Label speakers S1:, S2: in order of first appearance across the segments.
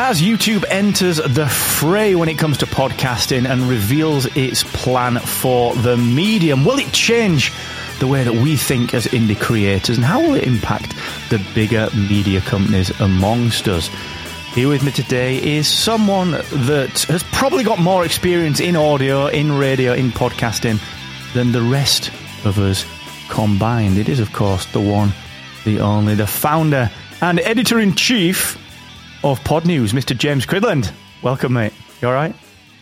S1: As YouTube enters the fray when it comes to podcasting and reveals its plan for the medium, will it change the way that we think as indie creators and how will it impact the bigger media companies amongst us? Here with me today is someone that has probably got more experience in audio, in radio, in podcasting than the rest of us combined. It is, of course, the one, the only, the founder and editor in chief of Podnews, Mr. James Cridland. Welcome, mate. You all right?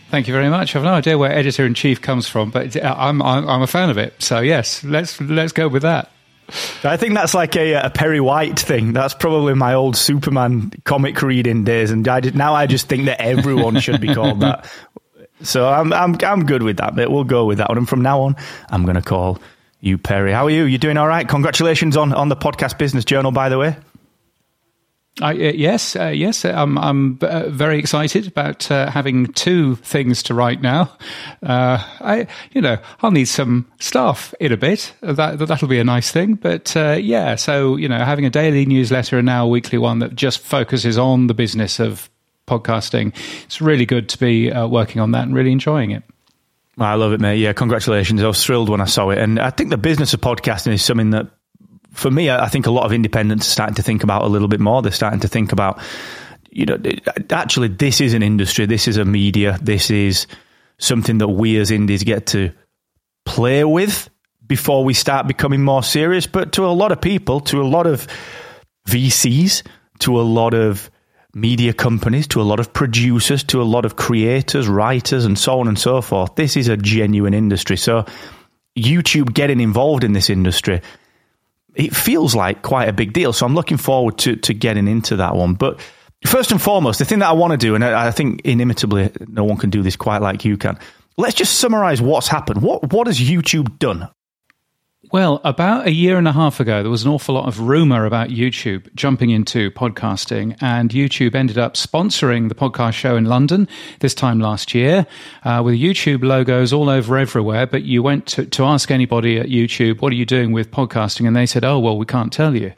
S2: Thank you very much. I've no idea where editor in chief comes from, but uh, I'm, I'm, I'm a fan of it. So yes, let's let's go with that.
S1: I think that's like a, a, Perry White thing. That's probably my old Superman comic reading days, and I did, now I just think that everyone should be called that. So I'm I'm I'm good with that bit. We'll go with that one. And from now on, I'm going to call you Perry. How are you? You doing all right? Congratulations on on the podcast business journal, by the way.
S2: Uh, yes, uh, yes, I'm, I'm uh, very excited about uh, having two things to write now. Uh, I, you know, I'll need some staff in a bit. That that'll be a nice thing. But yeah, so you know, having a daily newsletter and now a weekly one that just focuses on the business of podcasting, it's really good to be working on that and really enjoying it.
S1: I love it, mate. Yeah, congratulations. I was thrilled when I saw it. And I think the business of podcasting is something that for me, I think a lot of independents are starting to think about a little bit more. They're starting to think about, you know, actually, this is an industry, this is a media, this is something that we as indies get to play with before we start becoming more serious. But to a lot of people, to a lot of VCs, to a lot of media companies, to a lot of producers, to a lot of creators, writers, and so on and so forth, this is a genuine industry. So, YouTube getting involved in this industry it feels like quite a big deal. So I'm looking forward to, to getting into that one. But first and foremost, the thing that I want to do, and I, think inimitably no one can do this quite like you can, let's just summarize what's happened. What, what has YouTube done
S2: well, about a year and a half ago, there was an awful lot of rumor about YouTube jumping into podcasting, and YouTube ended up sponsoring the podcast show in London this time last year uh, with YouTube logos all over everywhere. But you went to, to ask anybody at YouTube, What are you doing with podcasting? And they said, Oh, well, we can't tell you.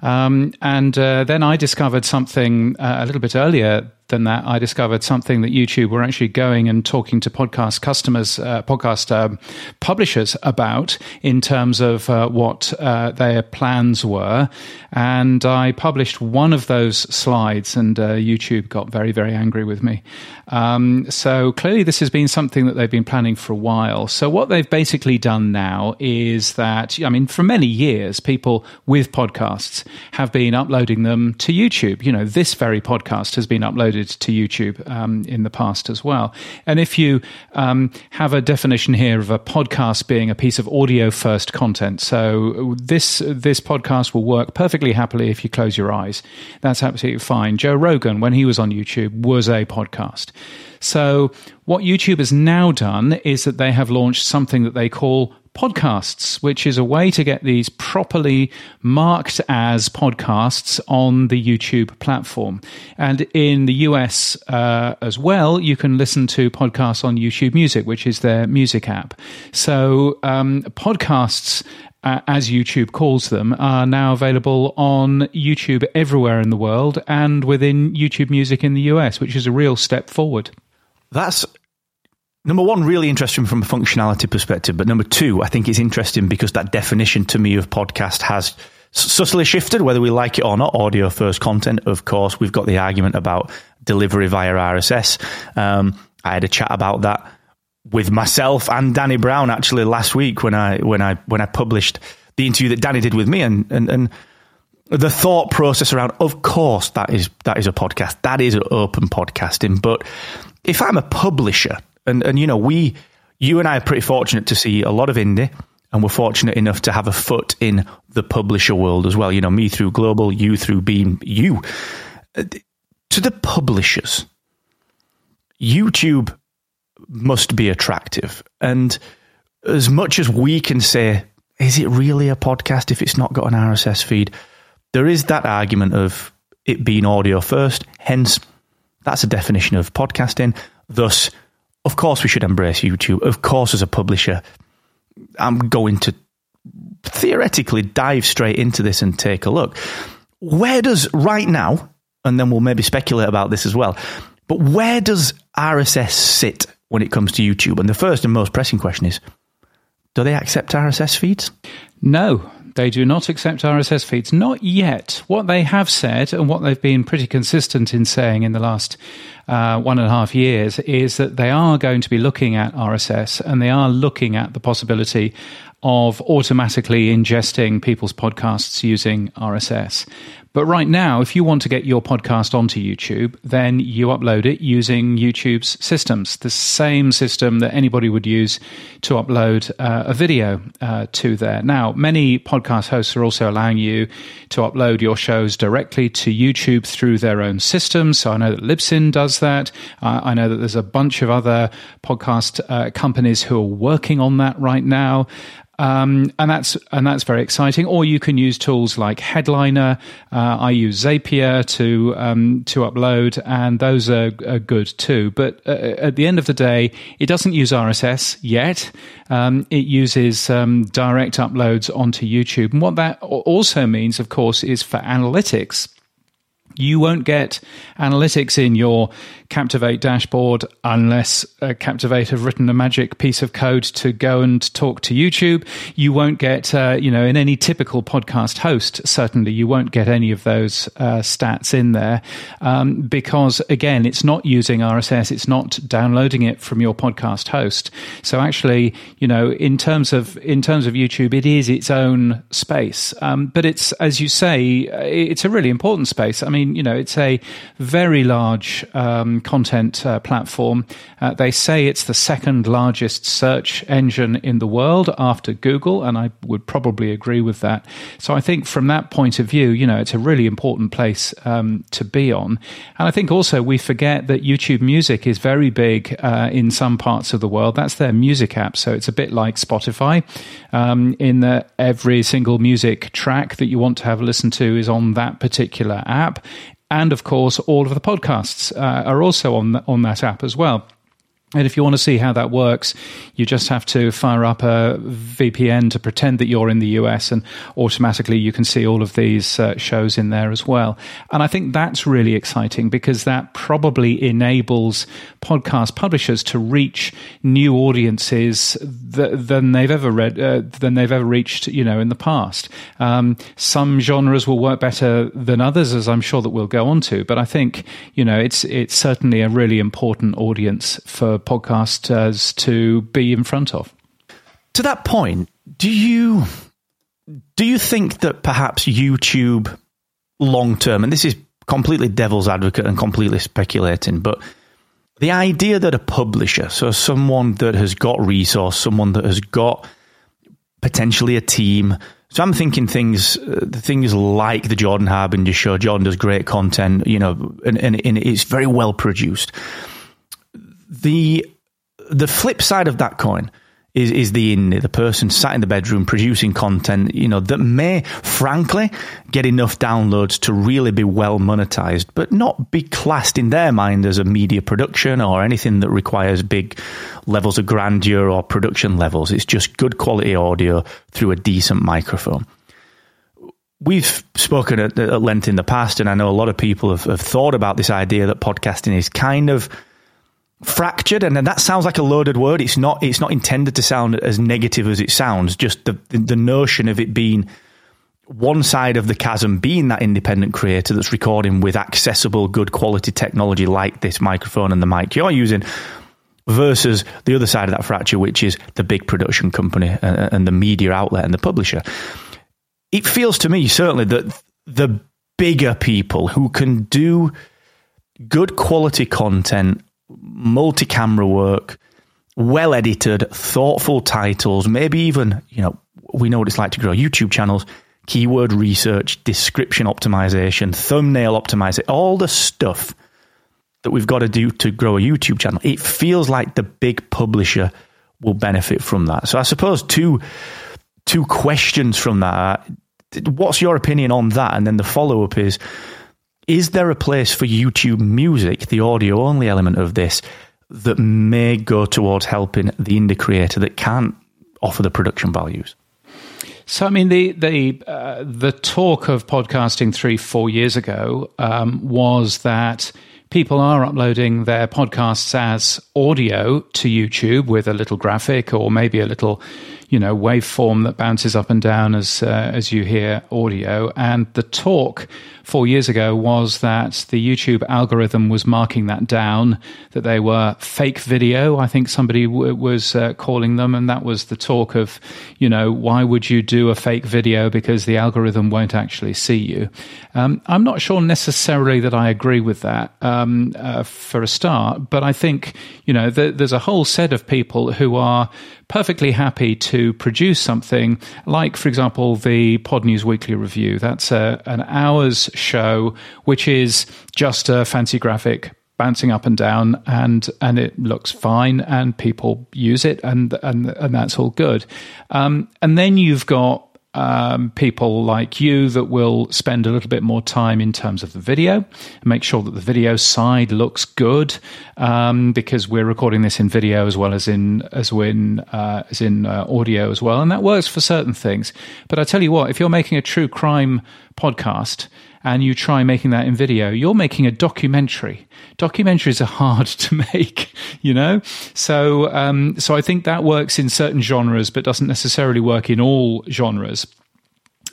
S2: Um, and uh, then I discovered something uh, a little bit earlier than that, I discovered something that YouTube were actually going and talking to podcast customers, uh, podcast um, publishers about in terms of uh, what uh, their plans were. And I published one of those slides, and uh, YouTube got very, very angry with me. Um, so clearly, this has been something that they've been planning for a while. So what they've basically done now is that, I mean, for many years, people with podcasts have been uploading them to YouTube. You know, this very podcast has been uploaded to YouTube um, in the past as well. And if you um, have a definition here of a podcast being a piece of audio first content, so this this podcast will work perfectly happily if you close your eyes. That's absolutely fine. Joe Rogan, when he was on YouTube, was a podcast. So, what YouTube has now done is that they have launched something that they call podcasts, which is a way to get these properly marked as podcasts on the YouTube platform. And in the US uh, as well, you can listen to podcasts on YouTube Music, which is their music app. So um, podcasts uh, as YouTube calls them, are now available on YouTube everywhere in the world and within YouTube Music in the US, which is a real step forward.
S1: That's number one, really interesting from a functionality perspective. But number two, I think it's interesting because that definition to me of podcast has subtly shifted, whether we like it or not. Audio first content, of course. We've got the argument about delivery via RSS. Um, I had a chat about that with myself and Danny Brown actually last week when I when I when I published the interview that Danny did with me and and, and the thought process around of course that is that is a podcast that is open podcasting but if I'm a publisher and and you know we you and I are pretty fortunate to see a lot of indie and we're fortunate enough to have a foot in the publisher world as well you know me through global you through beam you to the publishers YouTube must be attractive. And as much as we can say, is it really a podcast if it's not got an RSS feed? There is that argument of it being audio first. Hence, that's a definition of podcasting. Thus, of course, we should embrace YouTube. Of course, as a publisher, I'm going to theoretically dive straight into this and take a look. Where does right now and then we'll maybe speculate about this as well. But where does RSS sit when it comes to YouTube? And the first and most pressing question is do they accept RSS feeds?
S2: No, they do not accept RSS feeds. Not yet. What they have said, and what they've been pretty consistent in saying in the last uh, one and a half years, is that they are going to be looking at RSS and they are looking at the possibility of automatically ingesting people's podcasts using RSS. But right now, if you want to get your podcast onto YouTube, then you upload it using YouTube's systems, the same system that anybody would use to upload uh, a video uh, to there. Now, many podcast hosts are also allowing you to upload your shows directly to YouTube through their own systems. So I know that Libsyn does that. Uh, I know that there's a bunch of other podcast uh, companies who are working on that right now. Um, and that's and that's very exciting. Or you can use tools like Headliner. Uh, I use Zapier to um, to upload, and those are, are good too. But uh, at the end of the day, it doesn't use RSS yet. Um, it uses um, direct uploads onto YouTube, and what that also means, of course, is for analytics you won't get analytics in your Captivate dashboard unless uh, Captivate have written a magic piece of code to go and talk to YouTube. You won't get, uh, you know, in any typical podcast host, certainly you won't get any of those uh, stats in there um, because, again, it's not using RSS, it's not downloading it from your podcast host. So actually, you know, in terms of in terms of YouTube, it is its own space, um, but it's as you say, uh, it's a really important space. I mean, you know, it's a very large. Um, content uh, platform. Uh, they say it's the second largest search engine in the world after Google, and I would probably agree with that. So I think from that point of view, you know, it's a really important place um, to be on. And I think also we forget that YouTube Music is very big uh, in some parts of the world. That's their music app, so it's a bit like Spotify. Um, in that every single music track that you want to have a listen to is on that particular app and of course, all of the podcasts uh, are also on on that app as well. And if you want to see how that works, you just have to fire up a VPN to pretend that you're in the US, and automatically you can see all of these uh, shows in there as well. And I think that's really exciting because that probably enables podcast publishers to reach new audiences th- than they've ever read, uh, than they've ever reached, you know, in the past. Um, some genres will work better than others, as I'm sure that we'll go on to. But I think, you know, it's it's certainly a really important audience for podcasters to be in front of.
S1: To that point, do you do you think that perhaps YouTube long term, and this is completely devil's advocate and completely speculating, but the idea that a publisher, so someone that has got resource, someone that has got potentially a team. So I'm thinking things, uh, things like the Jordan Harbinger show. Jordan does great content, you know, and, and, and it's very well produced. The the flip side of that coin is is the the person sat in the bedroom producing content, you know, that may frankly get enough downloads to really be well monetized, but not be classed in their mind as a media production or anything that requires big levels of grandeur or production levels. It's just good quality audio through a decent microphone. We've spoken at, at length in the past, and I know a lot of people have, have thought about this idea that podcasting is kind of fractured and that sounds like a loaded word. It's not it's not intended to sound as negative as it sounds just the the notion of it being one side of the chasm being that independent creator that's recording with accessible good quality technology like this microphone and the mic you're using versus the other side of that fracture which is the big production company and, and the media outlet and the publisher. It feels to me certainly that the bigger people who can do good quality content multi camera work, well edited, thoughtful titles, maybe even, you know, we know what it's like to grow YouTube channels, keyword research, description optimization, thumbnail optimization, all the stuff that we've got to do to grow a YouTube channel. It feels like the big publisher will benefit from that. So I suppose two two questions from that. What's your opinion on that? And then the follow up is is there a place for YouTube music, the audio only element of this, that may go towards helping the indie creator that can't offer the production values?
S2: So, I mean, the the uh, the talk of podcasting three, four years ago um, was that people are uploading their podcasts as audio to YouTube with a little graphic or maybe a little, you know, waveform that bounces up and down as uh, as you hear audio. And the talk four years ago was that the YouTube algorithm was marking that down, that they were fake video. I think somebody w- was uh, calling them, and that was the talk of, you know, why would you do a fake video because the algorithm won't actually see you. Um, I'm not sure necessarily that I agree with that um, uh, for a start, but I think, you know, th- there's a whole set of people who are perfectly happy to produce something like, for example, the Podnews Weekly Review. That's a, an hour's show, which is just a fancy graphic bouncing up and down and and it looks fine and people use it and and and that's all good um, and then you've got um, people like you that will spend a little bit more time in terms of the video, and make sure that the video side looks good, um, because we're recording this in video as well as in as in uh, as in uh, audio as well, and that works for certain things. But I tell you what, if you're making a true crime podcast and you try making that in video, you're making a documentary. Documentaries are hard to make, you know. So, um, so I think that works in certain genres, but doesn't necessarily work in all genres.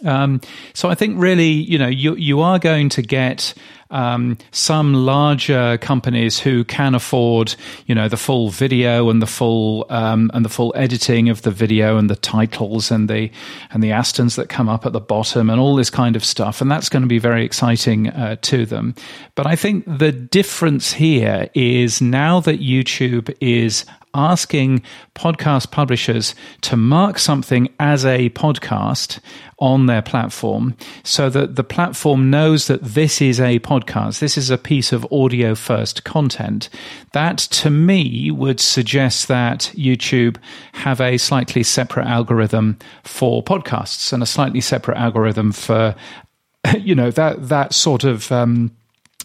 S2: Um, so I think really, you know, you you are going to get um, some larger companies who can afford, you know, the full video and the full um, and the full editing of the video and the titles and the and the Astons that come up at the bottom and all this kind of stuff, and that's going to be very exciting uh, to them. But I think the difference here is now that YouTube is asking podcast publishers to mark something as a podcast on their platform so that the platform knows that this is a podcast, this is a piece of audio first content. That to me would suggest that YouTube have a slightly separate algorithm for podcasts and a slightly separate algorithm for you know that that sort of um,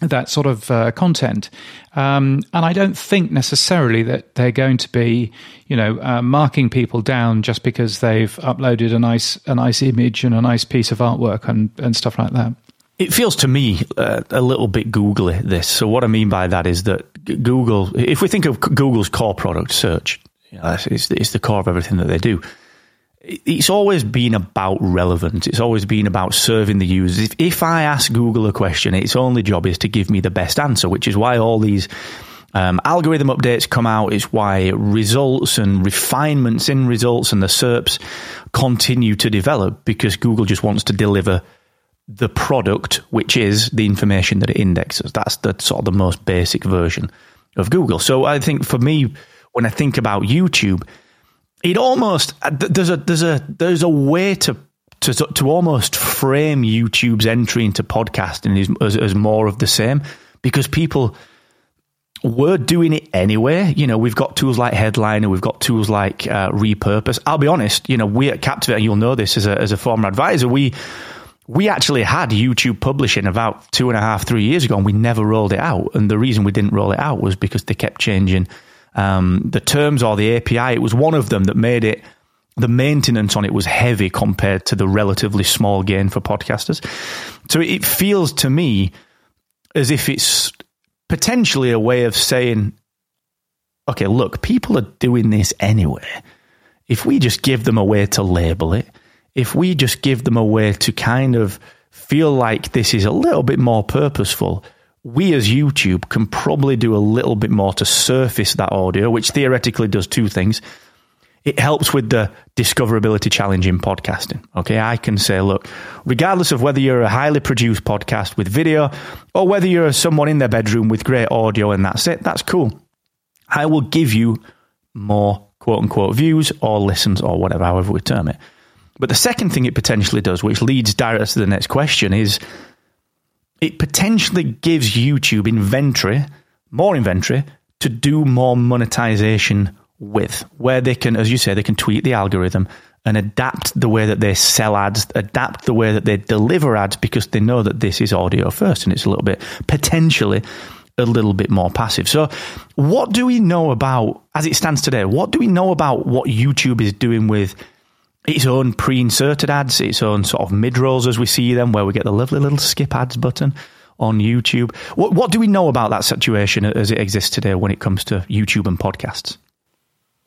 S2: that sort of uh, content. Um, and I don't think necessarily that they're going to be, you know, uh, marking people down just because they've uploaded a nice a nice image and a nice piece of artwork and, and stuff like that.
S1: It feels to me uh, a little bit googly. This. So what I mean by that is that Google, if we think of Google's core product, search, you know, it's, it's the core of everything that they do it's always been about relevance. It's always been about serving the users. If, if I ask Google a question, its only job is to give me the best answer, which is why all these um, algorithm updates come out. It's why results and refinements in results and the SERPs continue to develop because Google just wants to deliver the product, which is the information that it indexes. That's the sort of the most basic version of Google. So I think for me, when I think about YouTube, it almost uh, there's a there's a there's a way to to to almost frame YouTube's entry into podcasting as, as, more of the same because people were doing it anyway. You know, we've got tools like Headliner, we've got tools like uh, Repurpose. I'll be honest, you know, we at Captivate, and you'll know this as a as a former advisor, we we actually had YouTube publishing about two and a half, three years ago, and we never rolled it out. And the reason we didn't roll it out was because they kept changing um, the terms or the API. It was one of them that made it. The maintenance on it was heavy compared to the relatively small gain for podcasters. So it feels to me as if it's potentially a way of saying, okay, look, people are doing this anyway. If we just give them a way to label it, if we just give them a way to kind of feel like this is a little bit more purposeful, we as YouTube can probably do a little bit more to surface that audio, which theoretically does two things. It helps with the discoverability challenge in podcasting. Okay, I can say, look, regardless of whether you're a highly produced podcast with video or whether you're someone in their bedroom with great audio and that's it, that's cool. I will give you more quote unquote views or listens or whatever, however we term it. But the second thing it potentially does, which leads directly to the next question, is it potentially gives YouTube inventory, more inventory, to do more monetization with, where they can, as you say, they can tweak the algorithm and adapt the way that they sell ads, adapt the way that they deliver ads because they know that this is audio first and it's a little bit potentially a little bit more passive. So, what do we know about, as it stands today, what do we know about what YouTube is doing with its own pre-inserted ads, its own sort of mid-rolls as we see them, where we get the lovely little skip ads button on YouTube. What, what do we know about that situation as it exists today when it comes to YouTube and podcasts?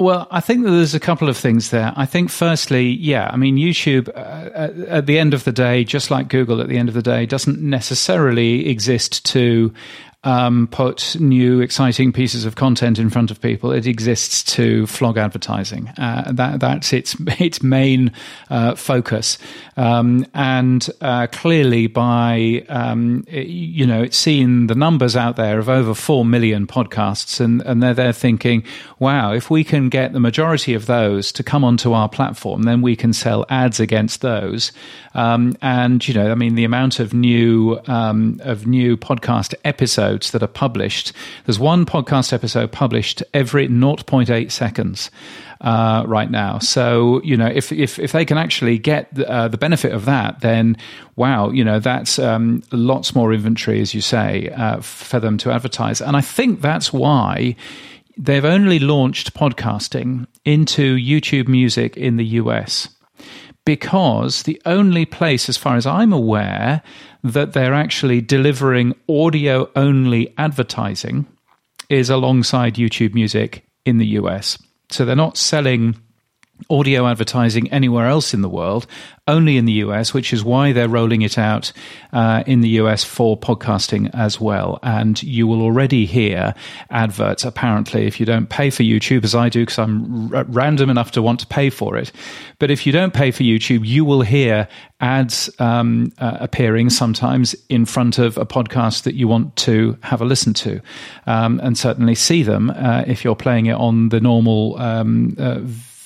S2: Well, I think that there's a couple of things there. I think, firstly, yeah, I mean, YouTube uh, at the end of the day, just like Google at the end of the day, doesn't necessarily exist to um, put new exciting pieces of content in front of people. It exists to flog advertising. Uh, that that's its its main uh, focus. Um, and uh, clearly, by um, you know, it's seen the numbers out there of over four million podcasts, and and they're there thinking, wow, if we can get the majority of those to come onto our platform, then we can sell ads against those. Um, and you know, I mean, the amount of new um, of new podcast episodes episodes that are published. There's one podcast episode published every 0.8 seconds. Uh, right now. So you know, if if if they can actually get the, uh, the benefit of that, then wow, you know, that's um, lots more inventory, as you say, uh, for them to advertise. And I think that's why they've only launched podcasting into YouTube Music in the US because the only place, as far as I'm aware, that they're actually delivering audio only advertising is alongside YouTube Music in the US. So they're not selling audio advertising anywhere else in the world, only in the US, which is why they're rolling it out uh, in the US for podcasting as well. And you will already hear adverts, apparently, if you don't pay for YouTube, as I do, because I'm r- random enough to want to pay for it. But if you don't pay for YouTube, you will hear ads um, uh, appearing sometimes in front of a podcast that you want to have a listen to, um, and certainly see them uh, if you're playing it on the normal um, uh,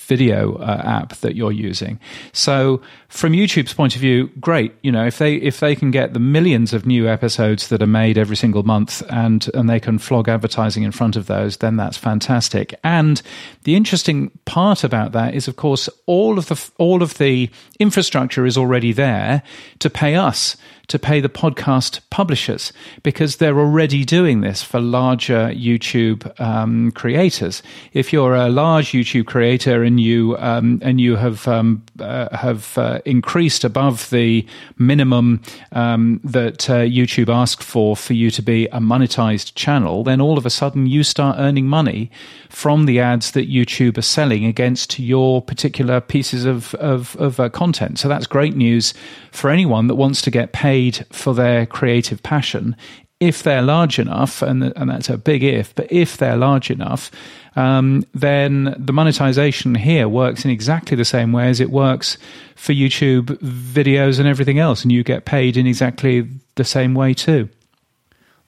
S2: video uh, app that you're using. So from YouTube's point of view, great. You know, if they if they can get the millions of new episodes that are made every single month and and they can flog advertising in front of those, then that's fantastic. And the interesting part about that is, of course, all of the all of the infrastructure is already there to pay us to pay the podcast publishers because they're already doing this for larger YouTube um, creators. If you're a large YouTube creator and you um, and you have um, uh, have uh, increased above the minimum um, that uh, YouTube asked for for you to be a monetized channel, then all of a sudden you start earning money from the ads that YouTube are selling against your particular pieces of of, of uh, content. So that's great news for anyone that wants to get paid for their creative passion if they're large enough, and, and that's a big if, but if they're large enough, um, then the monetization here works in exactly the same way as it works for YouTube videos and everything else, and you get paid in exactly the same way too.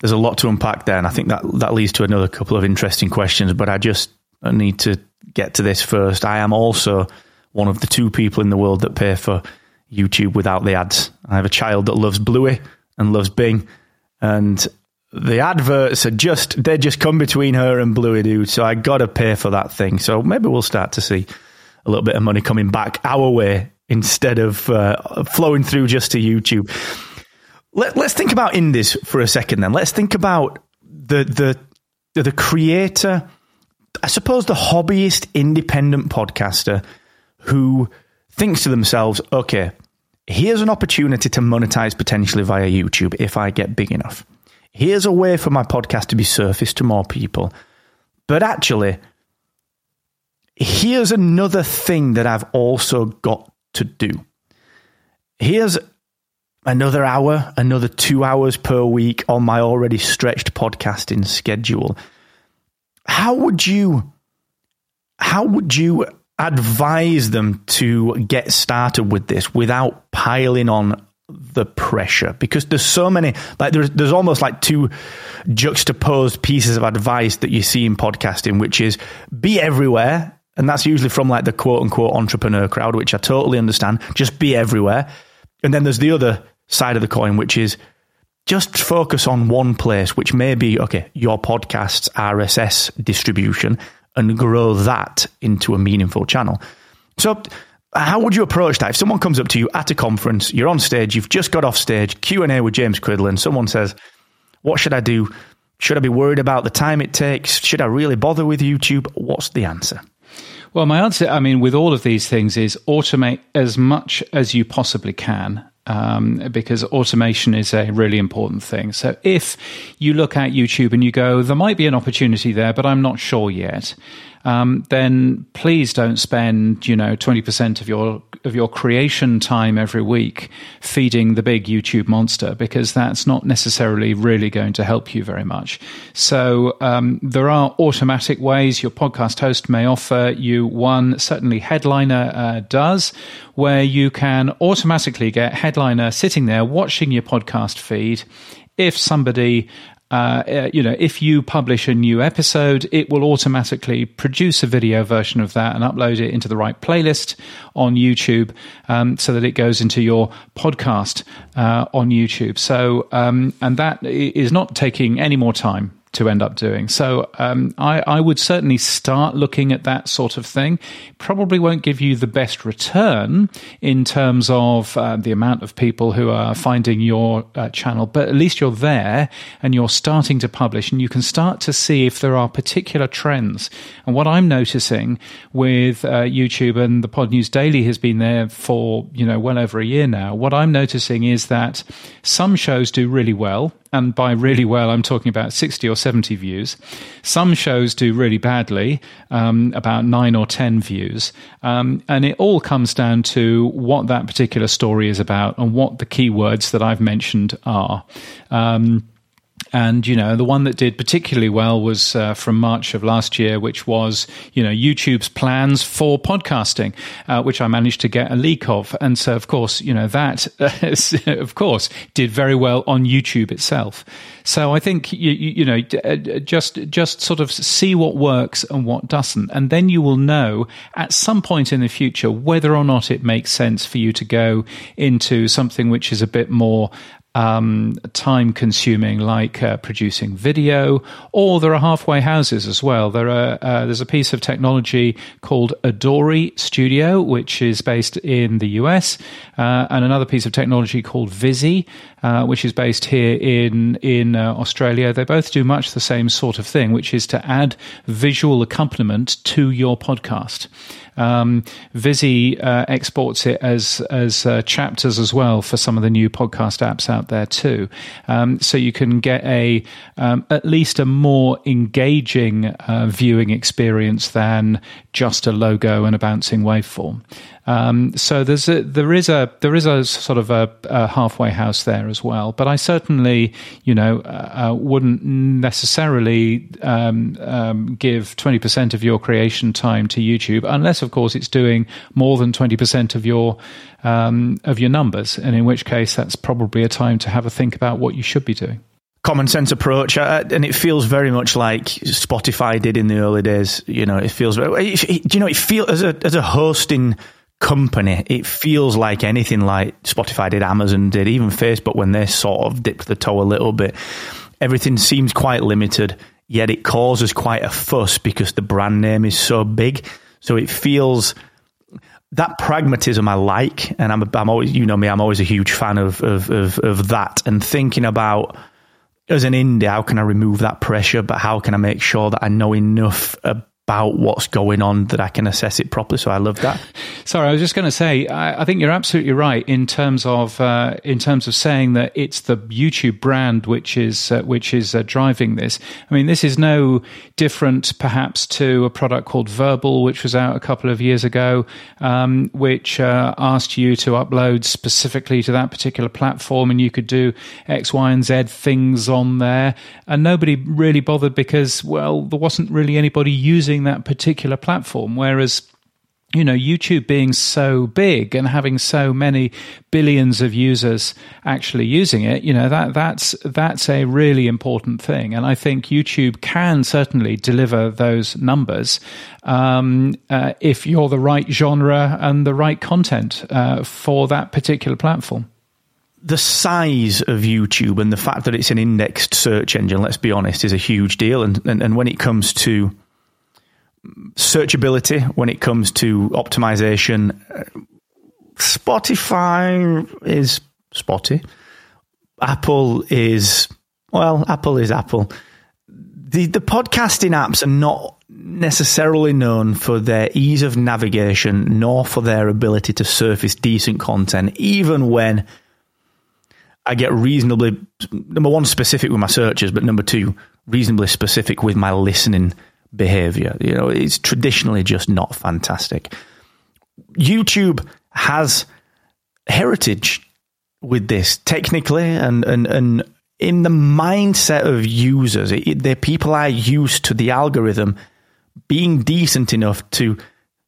S1: There's a lot to unpack there, and I think that that leads to another couple of interesting questions. But I just need to get to this first. I am also one of the two people in the world that pay for YouTube without the ads. I have a child that loves Bluey and loves Bing, and the adverts are just they just come between her and Bluey dude. So I got to pay for that thing. So maybe we'll start to see a little bit of money coming back our way instead of uh, flowing through just to YouTube. Let, us think about indies for a second. Then let's think about the the the creator. I suppose the hobbyist independent podcaster who thinks to themselves, okay, here's an opportunity to monetize potentially via YouTube if I get big enough. Here's a way for my podcast to be surfaced to more people. But actually, here's another thing that I've also got to do. Here's another hour, another two hours per week on my already stretched podcasting schedule. How would you, how would you advise them to get started with this without piling on the pressure? Because there's so many like there's there's almost like two juxtaposed pieces of advice that you see in podcasting which is be everywhere. And that's usually from like the quote unquote entrepreneur crowd which I totally understand. Just be everywhere. And then there's the other side of the coin which is just focus on one place which may be okay your podcast's RSS distribution and grow that into a meaningful channel. So how would you approach that? If someone comes up to you at a conference, you're on stage, you've just got off stage, Q&A with James Cridland, someone says, what should I do? Should I be worried about the time it takes? Should I really bother with YouTube? What's the answer?
S2: Well, my answer, I mean, with all of these things is automate as much as you possibly can. Um, because automation is a really important thing. So if you look at YouTube and you go, there might be an opportunity there, but I'm not sure yet um, then please don't spend you know twenty percent of your of your creation time every week feeding the big YouTube monster because that's not necessarily really going to help you very much. So um, there are automatic ways your podcast host may offer you. One certainly Headliner uh, does, where you can automatically get Headliner sitting there watching your podcast feed if somebody uh, uh, you know, if you publish a new episode, it will automatically produce a video version of that and upload it into the right playlist on YouTube um, so that it goes into your podcast uh, on YouTube. So, um, and that is not taking any more time to end up doing. So um, I, I, would certainly start looking at that sort of thing. Probably won't give you the best return in terms of uh, the amount of people who are finding your uh, channel, but at least you're there and you're starting to publish and you can start to see if there are particular trends. And what I'm noticing with uh, YouTube and the Podnews Daily has been there for, you know, well over a year now. What I'm noticing is that some shows do really well and by really well, I'm talking about 60 or 70 views. Some shows do really badly, um, about nine or 10 views. Um, and it all comes down to what that particular story is about and what the keywords that I've mentioned are. Um, and, you know, the one that did particularly well was uh, from March of last year, which was, you know, YouTube's plans for podcasting, uh, which I managed to get a leak of. And so, of course, you know, that, uh, of course, did very well on YouTube itself. So I think, you, you, know, uh, just, just sort of see what works and what doesn't. And then you will know at some point in the future whether or not it makes sense for you to go into something which is a bit more um, time consuming, like uh, producing video, or there are halfway houses as well. There are uh, there's a piece of technology called Adori Studio, which is based in the US, uh, and another piece of technology called Vizy, uh, which is based here in in uh, Australia. They both do much the same sort of thing, which is to add visual accompaniment to your podcast. Um, Vizy uh, exports it as as uh, chapters as well for some of the new podcast apps out there too. Um, so you can get a um, at least a more engaging uh, viewing experience than just a logo and a bouncing waveform. Um, so there's a, there is a there is a sort of a, a halfway house there as well. But I certainly you know uh, uh wouldn't necessarily um, um, give twenty percent of your creation time to YouTube unless of course it's doing more than twenty percent of your um, of your numbers, and in which case that's probably a time to have a think about what you should be doing
S1: common sense approach, uh, and it feels very much like Spotify did in the early days. You know, it feels. Do you know? It feels as a as a hosting company, it feels like anything like Spotify did, Amazon did, even Facebook when they sort of dipped the toe a little bit. Everything seems quite limited, yet it causes quite a fuss because the brand name is so big. So it feels that pragmatism I like, and I'm, I'm always, you know me, I'm always a huge fan of, of, of, of that and thinking about as an indie, how can I remove that pressure, but how can I make sure that I know enough about what's going on that I can assess it properly. So I love that.
S2: Sorry, I was just going to say I, I, think you're absolutely right in terms of uh, in terms of saying that it's the YouTube brand which is uh, which is uh, driving this. I mean, this is no different, perhaps, to a product called Verbal, which was out a couple of years ago, um, which uh, asked you to upload specifically to that particular platform, and you could do X, Y, and Z things on there, and nobody really bothered because well, there wasn't really anybody using using that particular platform. Whereas you know, YouTube being so big and having so many billions of users actually using it, you know, that that's that's a really important thing. And I think YouTube can certainly deliver those numbers um, uh, if you're the right genre and the right content uh, for that particular platform.
S1: The size of YouTube and the fact that it's an indexed search engine, let's be honest, is a huge deal. And and, and when it comes to searchability when it comes to optimization. Spotify is spotty. Apple is well, Apple is Apple. The the podcasting apps are not necessarily known for their ease of navigation nor for their ability to surface decent content, even when I get reasonably, number one, specific with my searches, but number two, reasonably specific with my listening behavior. You know, it's traditionally just not fantastic. YouTube has heritage with this technically and, and, and in the mindset of users, the people are used to the algorithm being decent enough to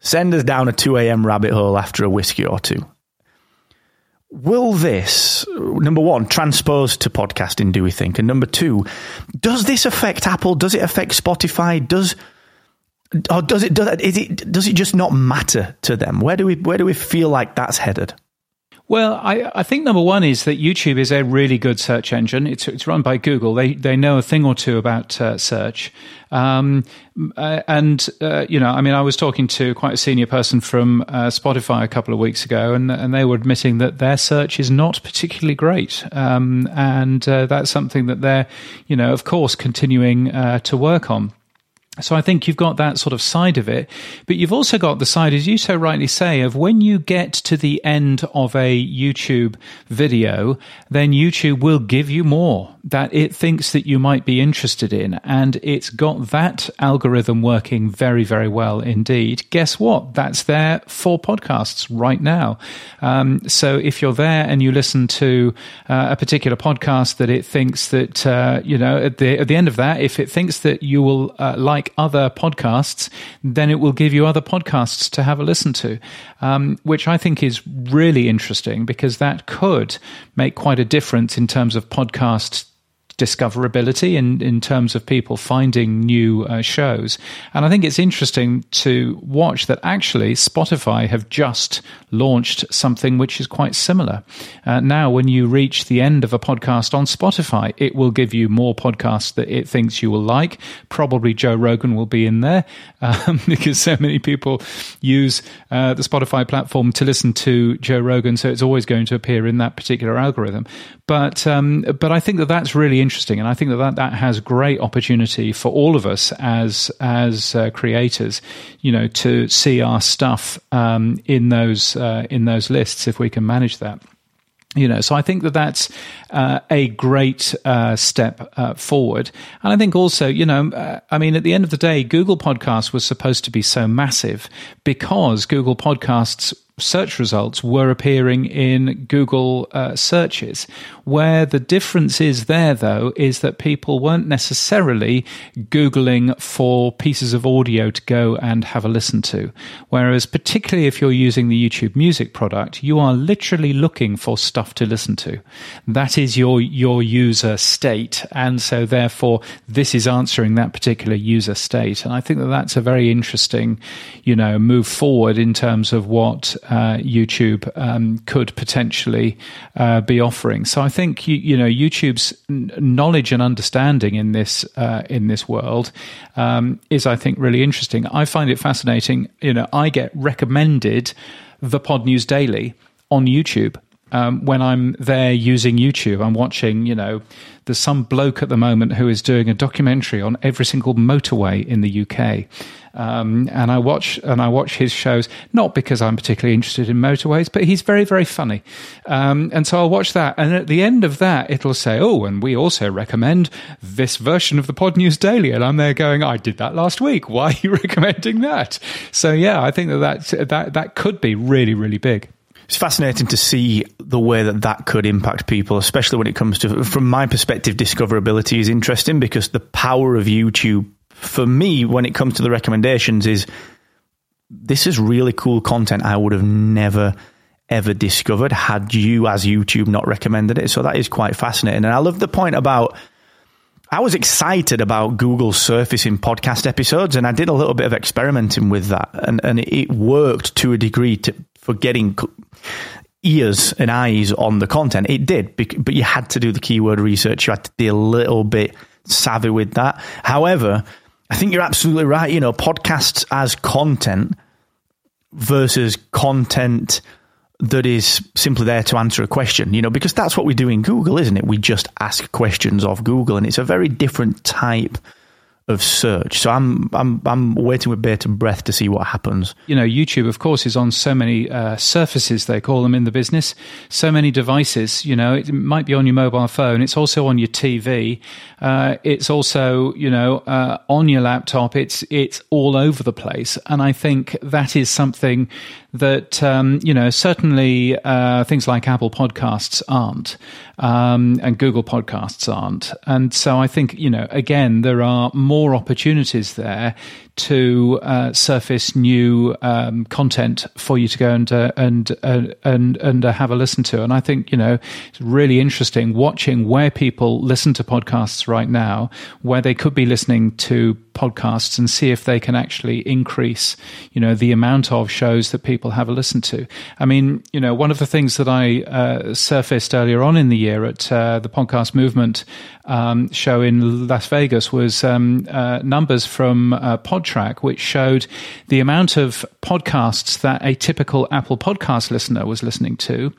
S1: send us down a 2 a.m. rabbit hole after a whiskey or two. Will this, number one, transpose to podcasting, do we think? And number two, does this affect Apple? Does it affect Spotify? Does or does it does it does it just not matter to them? Where do we where do we feel like that's headed?
S2: Well, I, I think number one is that YouTube is a really good search engine. It's, it's run by Google. They they know a thing or two about uh, search. Um, uh, and uh, you know, I mean, I was talking to quite a senior person from uh, Spotify a couple of weeks ago, and and they were admitting that their search is not particularly great. Um, and uh, that's something that they're, you know, of course, continuing to work on. So I think you've got that sort of side of it, but you've also got the side, as you so rightly say, of when you get to the end of a YouTube video, then YouTube will give you more that it thinks that you might be interested in. And it's got that algorithm working very, very well indeed. Guess what? That's there for podcasts right now. Um, so if you're there and you listen to uh, a particular podcast that it thinks that, uh, you know, at the, at the end of that, if it thinks that you will uh, like other podcasts, then it will give you other podcasts to have a listen to, um, which I think is really interesting because that could make quite a difference in terms of podcast discoverability in, in terms of people finding new uh, shows. And I think it's interesting to watch that actually Spotify have just launched something which is quite similar. Uh, now, when you reach the end of a podcast on Spotify, it will give you more podcasts that it thinks you will like. Probably Joe Rogan will be in there um, because so many people use uh, the Spotify platform to listen to Joe Rogan. So it's always going to appear in that particular algorithm. But um, but I think that that's really interesting, and I think that that, that has great opportunity for all of us as as uh, creators, you know, to see our stuff um, in those uh, in those lists if we can manage that you know so i think that that's uh, a great uh, step uh, forward and i think also you know uh, i mean at the end of the day google podcasts was supposed to be so massive because google podcasts search results were appearing in Google uh, searches. Where the difference is there, though, is that people weren't necessarily Googling for pieces of audio to go and have a listen to. Whereas, particularly if you're using the YouTube Music product, you are literally looking for stuff to listen to. That is your, your user state. And so, therefore, this is answering that particular user state. And I think that that's a very interesting, you know, move forward in terms of what uh, YouTube um, could potentially uh, be offering. So I think you, you know YouTube's knowledge and understanding in this uh, in this world um, is, I think, really interesting. I find it fascinating. You know, I get recommended the Podnews Daily on YouTube. Um, when I'm there using YouTube, I'm watching, you know, there's some bloke at the moment who is doing a documentary on every single motorway in the UK. Um, and I watch and I watch his shows not because I'm particularly interested in motorways, but he's very very funny, um, and so I'll watch that. And at the end of that, it'll say, "Oh, and we also recommend this version of the Podnews Daily." And I'm there going, "I did that last week. Why are you recommending that?" So yeah, I think that that that, that could be really really big
S1: it's fascinating to see the way that that could impact people, especially when it comes to, from my perspective, discoverability is interesting because the power of YouTube for me, when it comes to the recommendations, is this is really cool content I would have never ever discovered had you as YouTube not recommended it. So that is quite fascinating. And I love the point about I was excited about Google surfacing podcast episodes and I did a little bit of experimenting with that and, and it worked to a degree to, for getting ears and eyes on the content. It did, but you had to do the keyword research. You had to be a little bit savvy with that. However, I think you're absolutely right. You know, podcasts as content versus content that is simply there to answer a question, you know, because that's what we do in Google, isn't it? We just ask questions of Google, and it's a very different type of search. So I'm I'm I'm waiting with bated breath to see what happens.
S2: You know, YouTube, of course, is on so many uh, surfaces. They call them in the business. So many devices. You know, it might be on your mobile phone. It's also on your TV. Uh, it's also you know uh, on your laptop. It's it's all over the place. And I think that is something that um, you know certainly uh, things like Apple Podcasts aren't, um, and Google Podcasts aren't, and so I think you know again there are more opportunities there to uh, surface new um, content for you to go and uh, and uh, and and uh, have a listen to. And I think you know it's really interesting watching where people listen to podcasts right now, where they could be listening to podcasts, and see if they can actually increase you know the amount of shows that people have a listen to. I mean, you know, one of the things that I uh, surfaced earlier on in the year at uh, the podcast movement um, show in Las Vegas was um, numbers from uh, Podtrac, which showed the amount of podcasts that a typical Apple podcast listener was listening to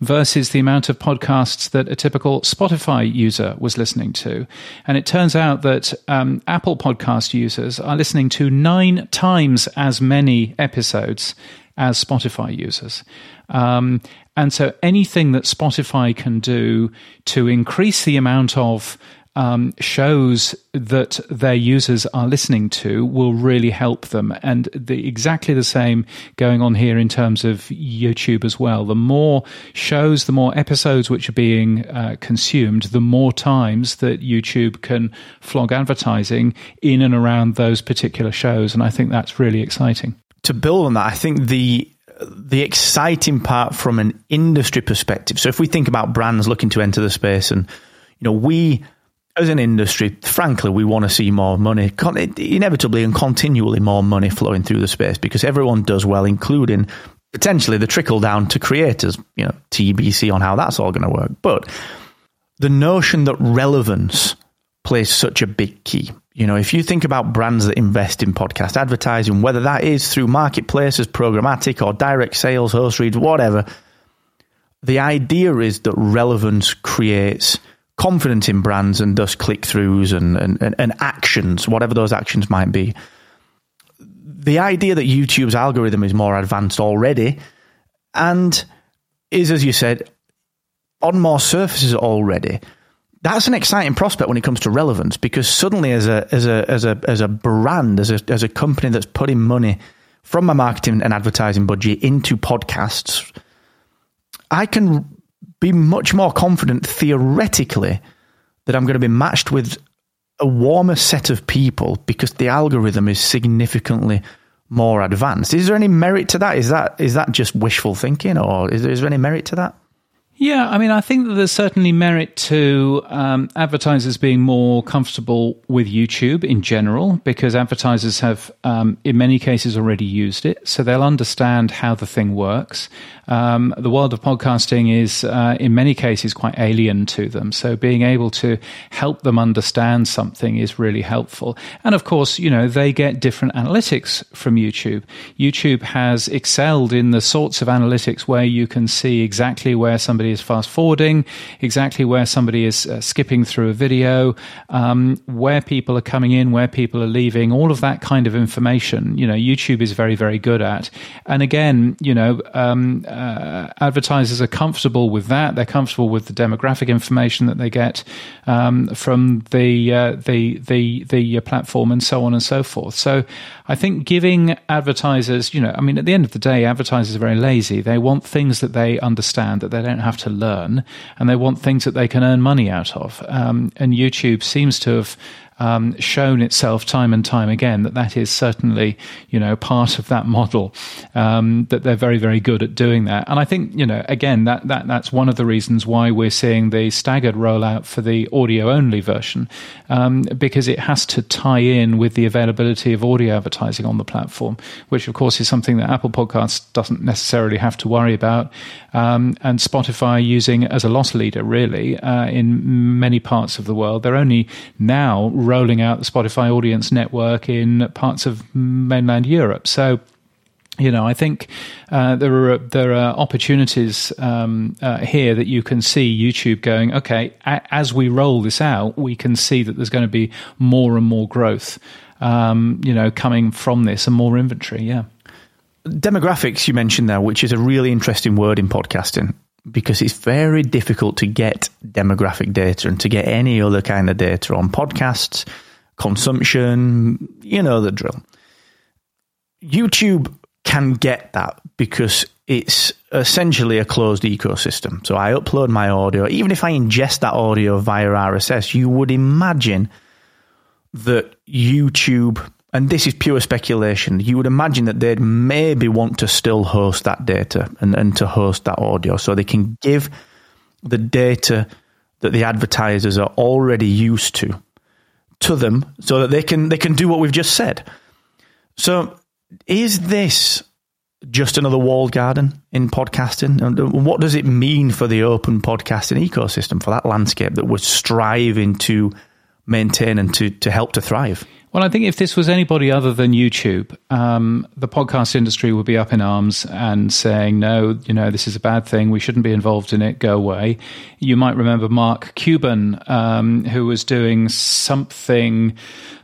S2: versus the amount of podcasts that a typical Spotify user was listening to. And it turns out that um, Apple podcast users are listening to nine times as many episodes as Spotify users. Um, and so anything that Spotify can do to increase the amount of um, shows that their users are listening to will really help them. And the, exactly the same going on here in terms of YouTube as well. The more shows, the more episodes which are being uh, consumed, the more times that YouTube can flog advertising in and around those particular shows. And I think that's really exciting.
S1: To build on that, I think the the exciting part from an industry perspective. So if we think about brands looking to enter the space, and you know, we as an industry, frankly, we want to see more money, inevitably and continually more money flowing through the space because everyone does well, including potentially the trickle down to creators. You know, TBC on how that's all going to work, but the notion that relevance plays such a big key. You know, if you think about brands that invest in podcast advertising, whether that is through marketplaces, programmatic, or direct sales, host reads, whatever, the idea is that relevance creates confidence in brands and thus click throughs and, and, and, actions, whatever those actions might be. The idea that YouTube's algorithm is more advanced already and is, as you said, on more surfaces already that's an exciting prospect when it comes to relevance because suddenly as a as a as a as a brand as a as a company that's putting money from my marketing and advertising budget into podcasts I can be much more confident theoretically that I'm going to be matched with a warmer set of people because the algorithm is significantly more advanced. Is there any merit to that? Is that is that just wishful thinking, or is there, is there any merit to that?
S2: Yeah, I mean, I think that there's certainly merit to um, advertisers being more comfortable with YouTube in general because advertisers have, um, in many cases, already used it. So they'll understand how the thing works. Um, the world of podcasting is, uh, in many cases, quite alien to them. So being able to help them understand something is really helpful. And of course, you know, they get different analytics from YouTube. YouTube has excelled in the sorts of analytics where you can see exactly where somebody somebody is fast forwarding, exactly where somebody is uh, skipping through a video, um, where people are coming in, where people are leaving, all of that kind of information. You know, YouTube is very, very good at. And again, you know, um, uh, advertisers are comfortable with that. They're comfortable with the demographic information that they get um, from the uh, the the the platform and so on and so forth. So I think giving advertisers, you know, I mean, at the end of the day, advertisers are very lazy. They want things that they understand, that they don't have to learn, and they want things that they can earn money out of. Um, and YouTube seems to have um, shown itself time and time again that that is certainly you know part of that model um, that they're very very good at doing that. And I think you know again that that that's one of the reasons why we're seeing the staggered rollout for the audio only version um, because it has to tie in with the availability of audio advertising on the platform which of course is something that Apple Podcasts doesn't necessarily have to worry about um, and Spotify using as a loss leader really uh, in many parts of the world. They're only now rolling out the Spotify Audience Network in parts of mainland Europe. So you know, I think uh, there are there are opportunities um, uh, here that you can see YouTube going. Okay, a- as we roll this out, we can see that there's going to be more and more growth. Um, you know, coming from this and more inventory. Yeah.
S1: Demographics you mentioned there, which is a really interesting word in podcasting because it's very difficult to get demographic data and to get any other kind of data on podcasts, consumption. You know the drill. YouTube can get that because it's essentially a closed ecosystem. So I upload my audio. Even if I ingest that audio via RSS, you would imagine that YouTube, and this is pure speculation, you would imagine that they'd maybe want to still host that data and, and to host that audio so they can give the data that the advertisers are already used to to them so that they can they can do what we've just said. So is this just another walled garden in podcasting? And what does it mean for the open podcasting ecosystem, for that landscape that we're striving to maintain and to, to help to thrive?
S2: Well, I think if this was anybody other than YouTube, um, the podcast industry would be up in arms and saying, no, you know, this is a bad thing. We shouldn't be involved in it. Go away. You might remember Mark Cuban, um, who was doing something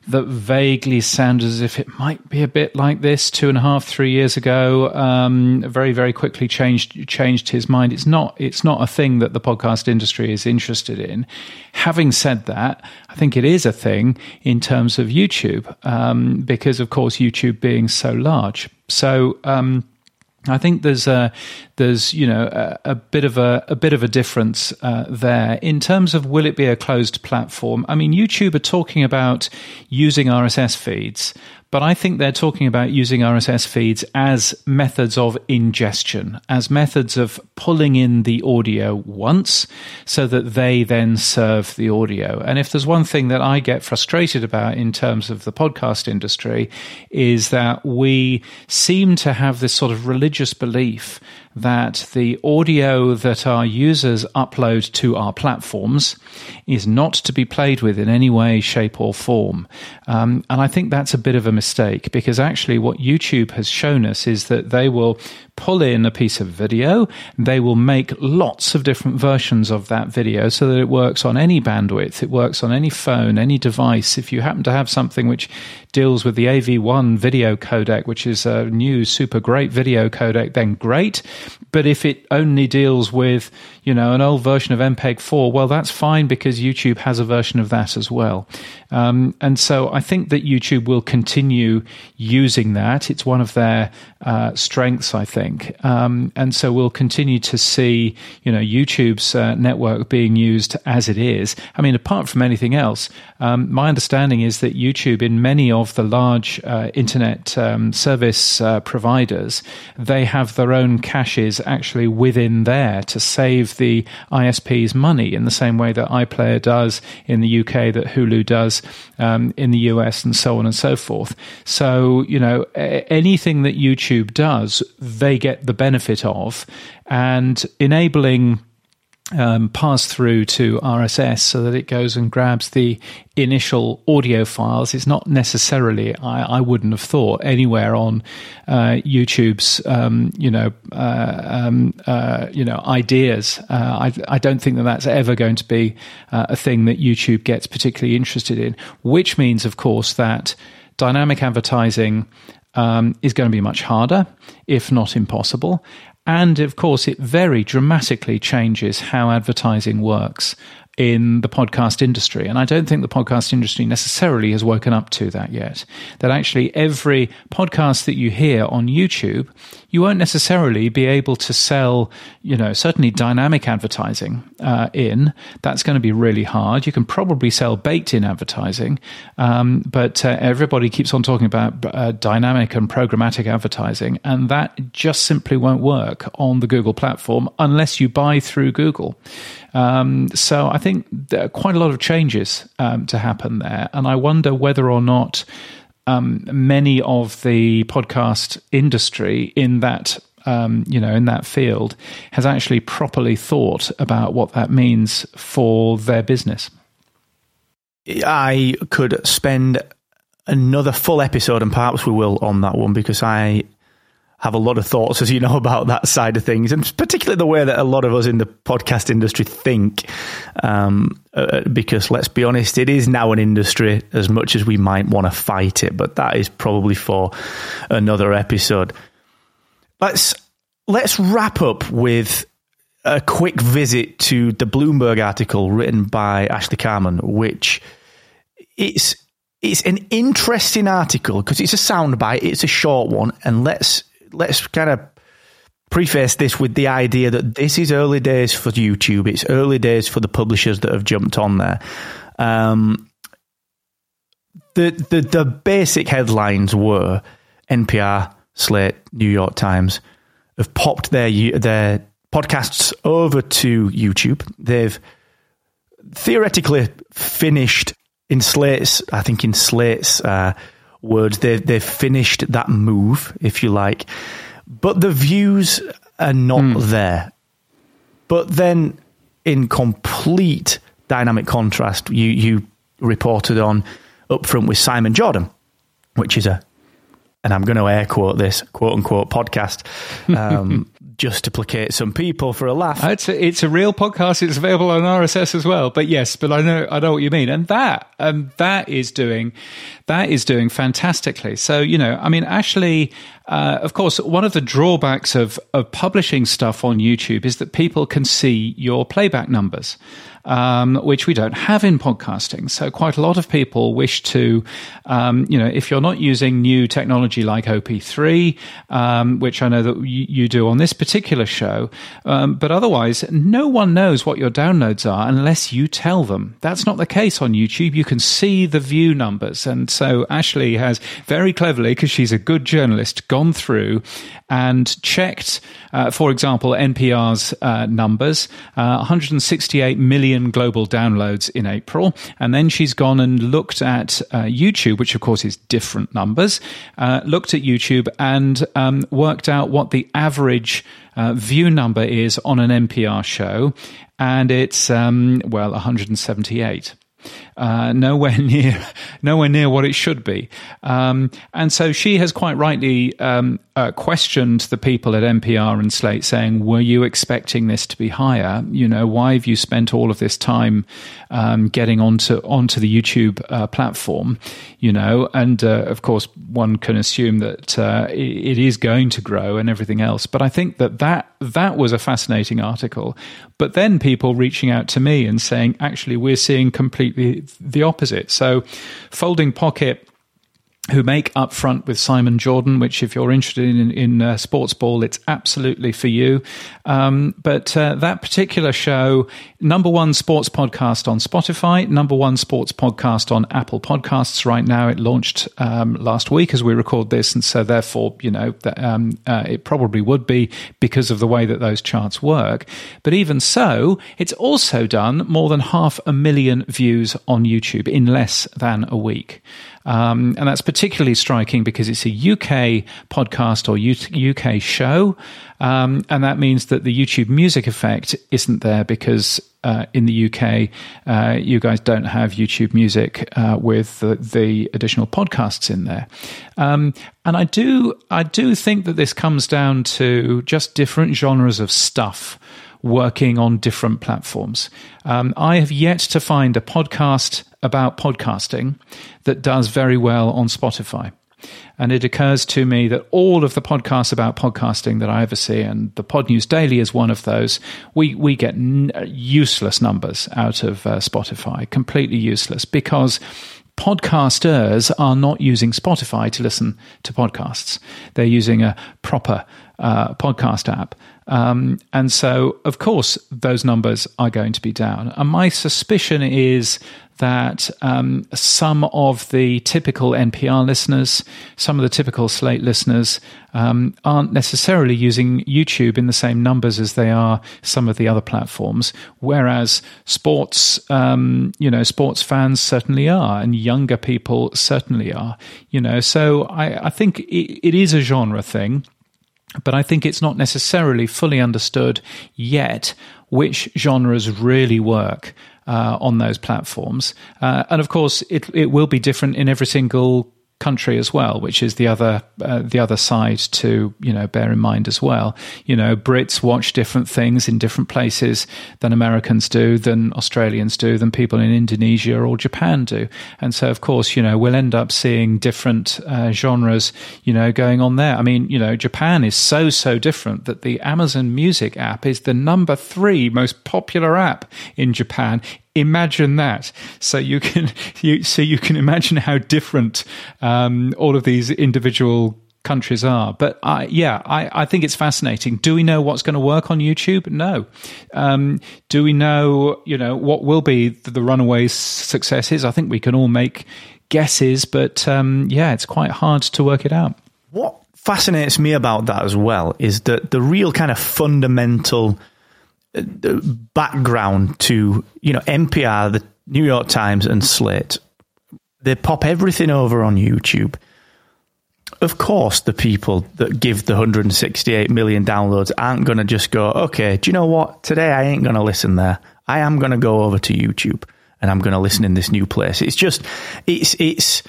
S2: that vaguely sounds as if it might be a bit like this two and a half, three years ago. Um, very, very quickly changed changed his mind. It's not it's not a thing that the podcast industry is interested in. Having said that, I think it is a thing in terms of YouTube um, because, of course, YouTube being so large. So. Um, I think there's a there's you know a, a bit of a, a bit of a difference uh, there in terms of will it be a closed platform? I mean, YouTube are talking about using RSS feeds, but I think they're talking about using RSS feeds as methods of ingestion, as methods of pulling in the audio once so that they then serve the audio. And if there's one thing that I get frustrated about in terms of the podcast industry, is that we seem to have this sort of religious belief that the audio that our users upload to our platforms is not to be played with in any way, shape, or form. Um, and I think that's a bit of a mistake because actually, what YouTube has shown us is that they will pull in a piece of video, they will make lots of different versions of that video so that it works on any bandwidth, it works on any phone, any device. If you happen to have something which deals with the AV1 video codec, which is a new super great video codec, then great. But if it only deals with, you know, an old version of MPEG 4, well, that's fine because YouTube has a version of that as well. Um, and so I think that YouTube will continue using that. It's one of their uh, strengths, I think. Um, and so we'll continue to see, you know, YouTube's uh, network being used as it is. I mean, apart from anything else, um, my understanding is that YouTube, in many of the large uh, internet um, service uh, providers, they have their own caches actually within there to save the ISPs money in the same way that iPlayer does in the UK, that Hulu does um, in the US, and so on and so forth. So, you know, anything that YouTube does, they get the benefit of, and enabling um, pass through to RSS so that it goes and grabs the initial audio files It's not necessarily, I, I wouldn't have thought, anywhere on uh, YouTube's, um, you know, uh, um, uh, you know, ideas. Uh, I, I, don't think that that's ever going to be uh, a thing that YouTube gets particularly interested in. Which means, of course, that dynamic advertising um, is going to be much harder, if not impossible. And of course, it very dramatically changes how advertising works in the podcast industry. And I don't think the podcast industry necessarily has woken up to that yet. That actually every podcast that you hear on YouTube, you won't necessarily be able to sell, you know, certainly dynamic advertising uh, in. That's going to be really hard. You can probably sell baked in advertising, um, but uh, everybody keeps on talking about uh, dynamic and programmatic advertising, and that just simply won't work on the Google platform unless you buy through Google. Um, so I think there are quite a lot of changes um, to happen there, and I wonder whether or not um, many of the podcast industry in that um, you know in that field has actually properly thought about what that means for their business.
S1: I could spend another full episode, and perhaps we will, on that one because I have a lot of thoughts, as you know, about that side of things, and particularly the way that a lot of us in the podcast industry think. Um, uh, because let's be honest, it is now an industry as much as we might want to fight it, but that is probably for another episode. Let's let's wrap up with a quick visit to the Bloomberg article written by Ashley Carman, which it's it's an interesting article because it's a soundbite, it's a short one, and let's let's kind of preface this with the idea that this is early days for YouTube. It's early days for the publishers that have jumped on there. Um, the, the the basic headlines were NPR, Slate, New York Times have popped their their podcasts over to YouTube. They've theoretically finished in Slate's, I think in Slate's uh, words, they've, they've finished that move, if you like. But the views are not mm. there. But then, in complete dynamic contrast, you, you reported on up front with Simon Jordan, which is a, and I'm going to air quote this, quote unquote, podcast. Um, just to placate some people for a laugh.
S2: It's a, it's a real podcast. It's available on RSS as well. But yes, but I know I know what you mean, and that um, that is doing that is doing fantastically. So you know, I mean, Ashley, uh, of course, one of the drawbacks of of publishing stuff on YouTube is that people can see your playback numbers um, which we don't have in podcasting. So quite a lot of people wish to, um, you know, if you're not using new technology like OP3, um, which I know that you, you, do on this particular show, um, but otherwise, no one knows what your downloads are unless you tell them. That's not the case on YouTube. You can see the view numbers. And so Ashley has very cleverly, because she's a good journalist, gone through and checked, uh, for example, NPR's uh, numbers, uh, 168 million global downloads in April. And then she's gone and looked at uh, YouTube, which of course is different numbers, uh, looked at YouTube and um, worked out what the average uh, view number is on an NPR show. And it's, um, well, 178 uh, nowhere near nowhere near what it should be. Um, and so she has quite rightly um, uh, questioned the people at NPR and Slate, saying, "Were you expecting this to be higher? You know, why have you spent all of this time um, getting onto onto the YouTube uh, platform? You know, and uh, of course, one can assume that uh, it, is going to grow and everything else. But I think that that that was a fascinating article. But then people reaching out to me and saying, actually, we're seeing completely the opposite. So, Folding Pocket who make up front with Simon Jordan, which, if you're interested in, in uh, sports ball, it's absolutely for you. Um, but uh, that particular show, number one sports podcast on Spotify, number one sports podcast on Apple Podcasts right now. It launched um, last week as we record this. And so, therefore, you know, um, uh, it probably would be because of the way that those charts work. But even so, it's also done more than half a million views on YouTube in less than a week. Um, and that's particularly striking because it's a UK podcast or UK show. Um, and that means that the YouTube music effect isn't there because uh, in the UK, uh, you guys don't have YouTube music uh, with the, the, additional podcasts in there. Um, and I do, I do think that this comes down to just different genres of stuff working on different platforms. Um, I have yet to find a podcast about podcasting that does very well on Spotify. And it occurs to me that all of the podcasts about podcasting that I ever see, and the Podnews Daily is one of those, we, we get n- useless numbers out of uh, Spotify, completely useless, because podcasters are not using Spotify to listen to podcasts. They're using a proper uh, podcast app. Um, and so, of course, those numbers are going to be down. And my suspicion is that um, some of the typical NPR listeners, some of the typical Slate listeners, um, aren't necessarily using YouTube in the same numbers as they are some of the other platforms. Whereas sports, um, you know, sports fans certainly are, and younger people certainly are. You know, so I, I think it, it is a genre thing but I think it's not necessarily fully understood yet which genres really work uh, on those platforms. Uh, and of course, it, it will be different in every single country as well, which is the other uh, the other side to you know bear in mind as well. You know, Brits watch different things in different places than Americans do, than Australians do, than people in Indonesia or Japan do, and so of course you know we'll end up seeing different uh, genres you know going on there. I mean, you know, Japan is so so different that the Amazon Music app is the number three most popular app in Japan imagine that. So you can you so you can imagine how different um, all of these individual countries are. But I, yeah I, I think it's fascinating. Do we know what's going to work on youtube? No. Um, do we know you know what will be the, the runaway successes? I think we can all make guesses but um, yeah it's quite hard to work it out.
S1: What fascinates me about that as well is that the real kind of fundamental background to you know NPR, the New York Times, and Slate. They pop everything over on YouTube. Of course, the people that give the 168 million downloads aren't going to just go, okay, do you know what? Today I ain't going to listen there. I am going to go over to YouTube and I'm going to listen in this new place. It's just, it's, it's,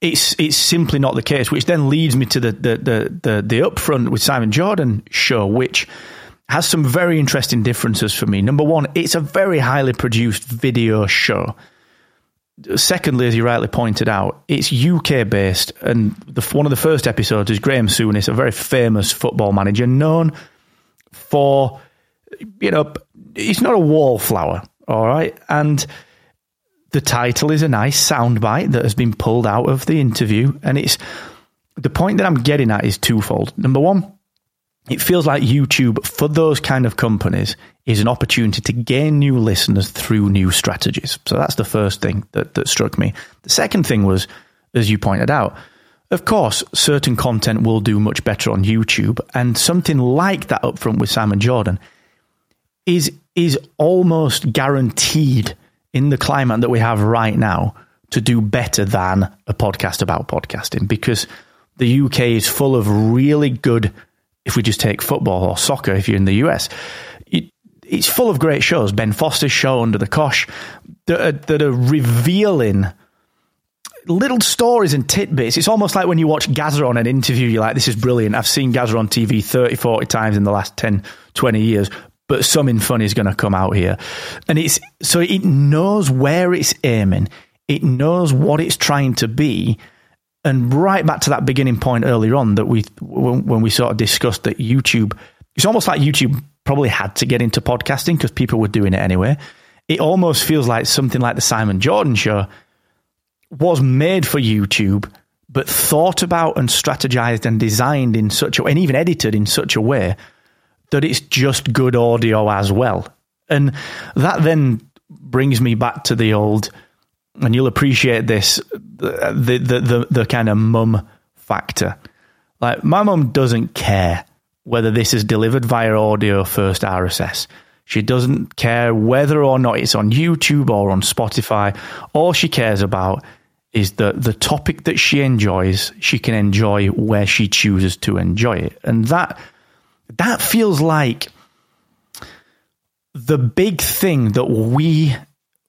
S1: it's it's simply not the case, which then leads me to the the the the, the upfront with Simon Jordan show, which has some very interesting differences for me. Number one, it's a very highly produced video show. Secondly, as you rightly pointed out, it's UK based, and the, one of the first episodes is Graham Souness, a very famous football manager, known for, you know, he's not a wallflower, all right? And the title is a nice soundbite that has been pulled out of the interview, and it's the point that I'm getting at is twofold. Number one, it feels like YouTube for those kind of companies is an opportunity to gain new listeners through new strategies. So that's the first thing that, that struck me. The second thing was, as you pointed out, of course, certain content will do much better on YouTube, and something like that upfront with Simon Jordan is is almost guaranteed in the climate that we have right now to do better than a podcast about podcasting because the UK is full of really good if we just take football or soccer, if you're in the US, it, it's full of great shows. Ben Foster's show Under the Cosh that are, that are revealing little stories and tidbits. It's almost like when you watch Gazza on an interview, you're like, this is brilliant. I've seen Gazza on TV 30, 40 times in the last 10, 20 years, but something funny is going to come out here. And it's so it knows where it's aiming, it knows what it's trying to be and right back to that beginning point earlier on that we when, we sort of discussed that YouTube, it's almost like YouTube probably had to get into podcasting because people were doing it anyway. It almost feels like something like the Simon Jordan show was made for YouTube, but thought about and strategized and designed in such a and even edited in such a way that it's just good audio as well. And that then brings me back to the old and you'll appreciate this the the the, the kind of mum factor. Like my mum doesn't care whether this is delivered via audio first RSS. She doesn't care whether or not it's on YouTube or on Spotify. All she cares about is that the topic that she enjoys. She can enjoy where she chooses to enjoy it, and that that feels like the big thing that we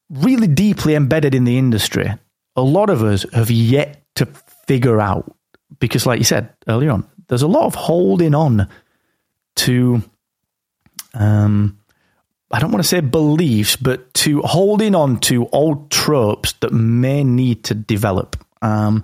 S1: really deeply embedded in the industry, a lot of us have yet to figure out because, like you said earlier on, there's a lot of holding on to, um, I don't want to say beliefs, but to holding on to old tropes that may need to develop. Um,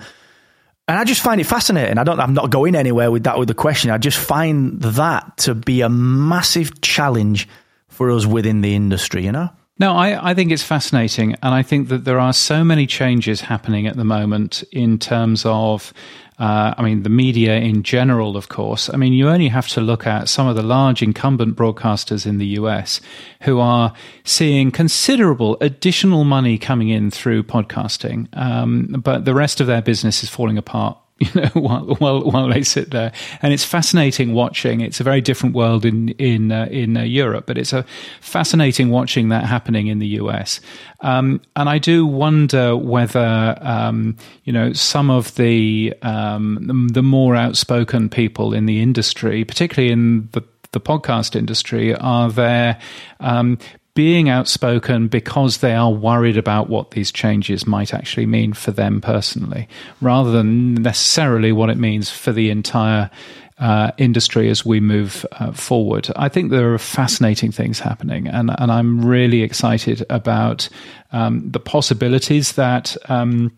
S1: and I just find it fascinating. I don't. I'm not going anywhere with that with the question. I just find that to be a massive challenge for us within the industry. You know.
S2: No, I, I think it's fascinating. And I think that there are so many changes happening at the moment in terms of, uh, I mean, the media in general, of course. I mean, you only have to look at some of the large incumbent broadcasters in the US who are seeing considerable additional money coming in through podcasting. Um, but the rest of their business is falling apart you know, while, while, while they sit there. And it's fascinating watching. It's a very different world in in uh, in uh, Europe, but it's a fascinating watching that happening in the US. Um, and I do wonder whether um, you know some of the, um, the more outspoken people in the industry, particularly in the the podcast industry, are there um, being outspoken because they are worried about what these changes might actually mean for them personally, rather than necessarily what it means for the entire uh, industry as we move uh, forward. I think there are fascinating things happening, and, and I'm really excited about um, the possibilities that. Um,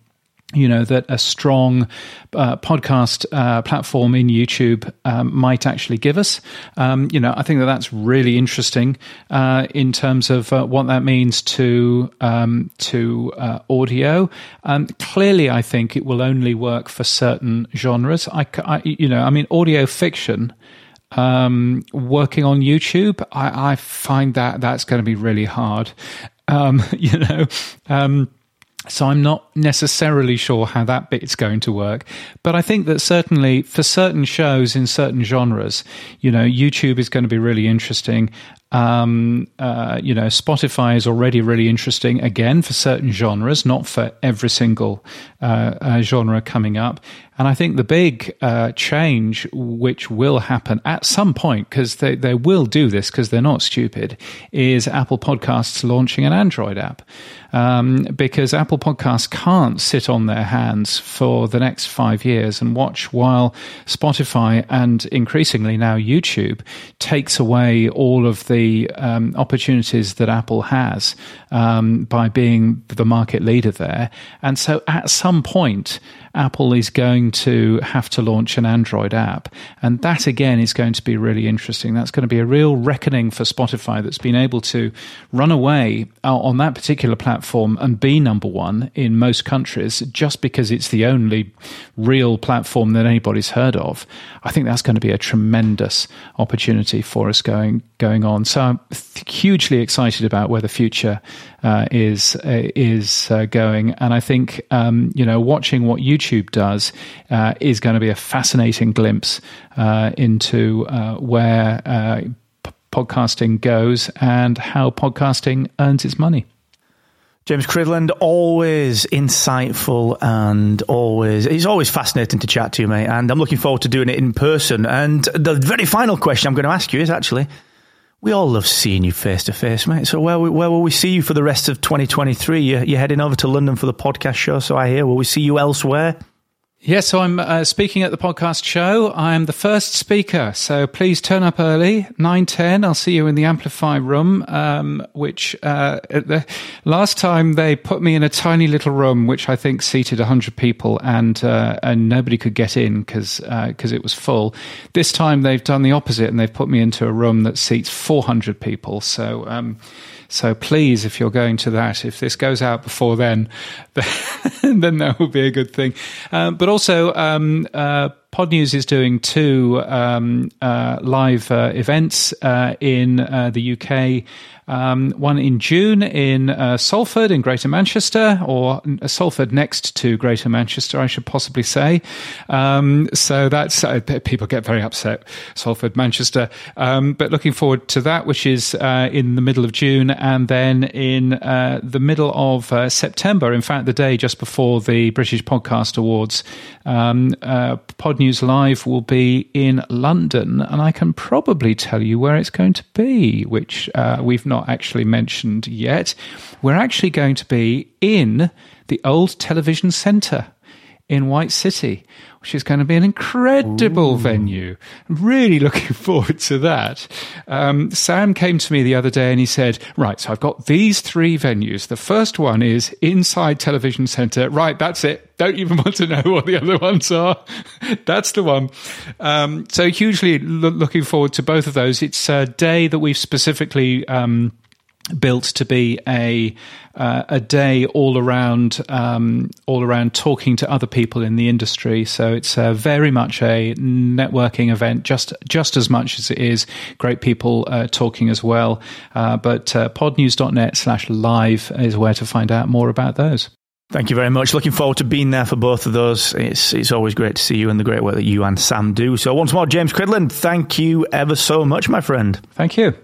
S2: you know that a strong uh, podcast uh, platform in YouTube um, might actually give us. Um, you know, I think that that's really interesting uh, in terms of uh, what that means to um, to uh, audio. Um, clearly, I think it will only work for certain genres. I, I you know, I mean, audio fiction. Um, working on YouTube, I, I, find that that's going to be really hard. Um, you know so I'm not necessarily sure how that bit's going to work, but I think that certainly for certain shows in certain genres, you know, YouTube is going to be really interesting. Um, uh, you know, Spotify is already really interesting again for certain genres, not for every single uh, uh, genre coming up. And I think the big uh, change, which will happen at some point, because they, they will do this because they're not stupid, is Apple Podcasts launching an Android app. Um, because Apple Podcasts can't sit on their hands for the next five years and watch while Spotify and increasingly now YouTube takes away all of the um, opportunities that Apple has um, by being the market leader there. And so at some point, Apple is going to have to launch an Android app. And that, again, is going to be really interesting. That's going to be a real reckoning for Spotify that's been able to run away uh, on that particular platform and be number one in most countries just because it's the only real platform that anybody's heard of. I think that's going to be a tremendous opportunity for us going going on. So I'm hugely excited about where the future uh, is uh, is uh, going, and I think um, you know watching what YouTube does uh, is going to be a fascinating glimpse uh, into uh, where p- podcasting goes and how podcasting earns its money.
S1: James Cridland, always insightful and always, it's always fascinating to chat to you, mate. And I'm looking forward to doing it in person. And the very final question I'm going to ask you is actually, we all love seeing you face to face, mate. So where where will we see you for the rest of 2023? You're, you're heading over to London for the podcast show, so I hear. Will we see you elsewhere?
S2: Yeah, so I'm uh, speaking at the podcast show. I'm the first speaker, so please turn up early, nine ten. I'll see you in the Amplify room. Um, which uh, the last time they put me in a tiny little room, which I think seated hundred people, and uh, and nobody could get in because uh, it was full. This time they've done the opposite, and they've put me into a room that seats four hundred people. So. Um, so please, if you're going to that, if this goes out before then, then that will be a good thing. Um, but also, um, uh, Podnews is doing two um, uh, live uh, events uh, in uh, the UK um, one in June in uh, Salford in Greater Manchester, or uh, Salford next to Greater Manchester, I should possibly say. Um, so that's uh, people get very upset. Salford, Manchester, um, but looking forward to that, which is uh, in the middle of June, and then in uh, the middle of uh, September. In fact, the day just before the British Podcast Awards, um, Podnews Live will be in London, and I can probably tell you where it's going to be, which we've not not actually mentioned yet. We're actually going to be in the old television centre in White City, which is going to be an incredible Ooh. venue. I'm really looking forward to that. Um, Sam came to me the other day and he said, Right, so I've got these three venues. The first one is inside Television Centre. Right, that's it. Don't even want to know what the other ones are. that's the one. Um, so, hugely lo- looking forward to both of those. It's a day that we've specifically. Um, built to be a uh, a day all around um, all around talking to other people in the industry. So it's uh, very much a networking event, just just as much as it is great people uh, talking as well. Uh, but uh, podnews.net slash live is where to find out more about those.
S1: Thank you very much. Looking forward to being there for both of those. It's it's always great to see you and the great work that you and Sam do. So once more, James Cridland, thank you ever so much, my friend.
S2: Thank you.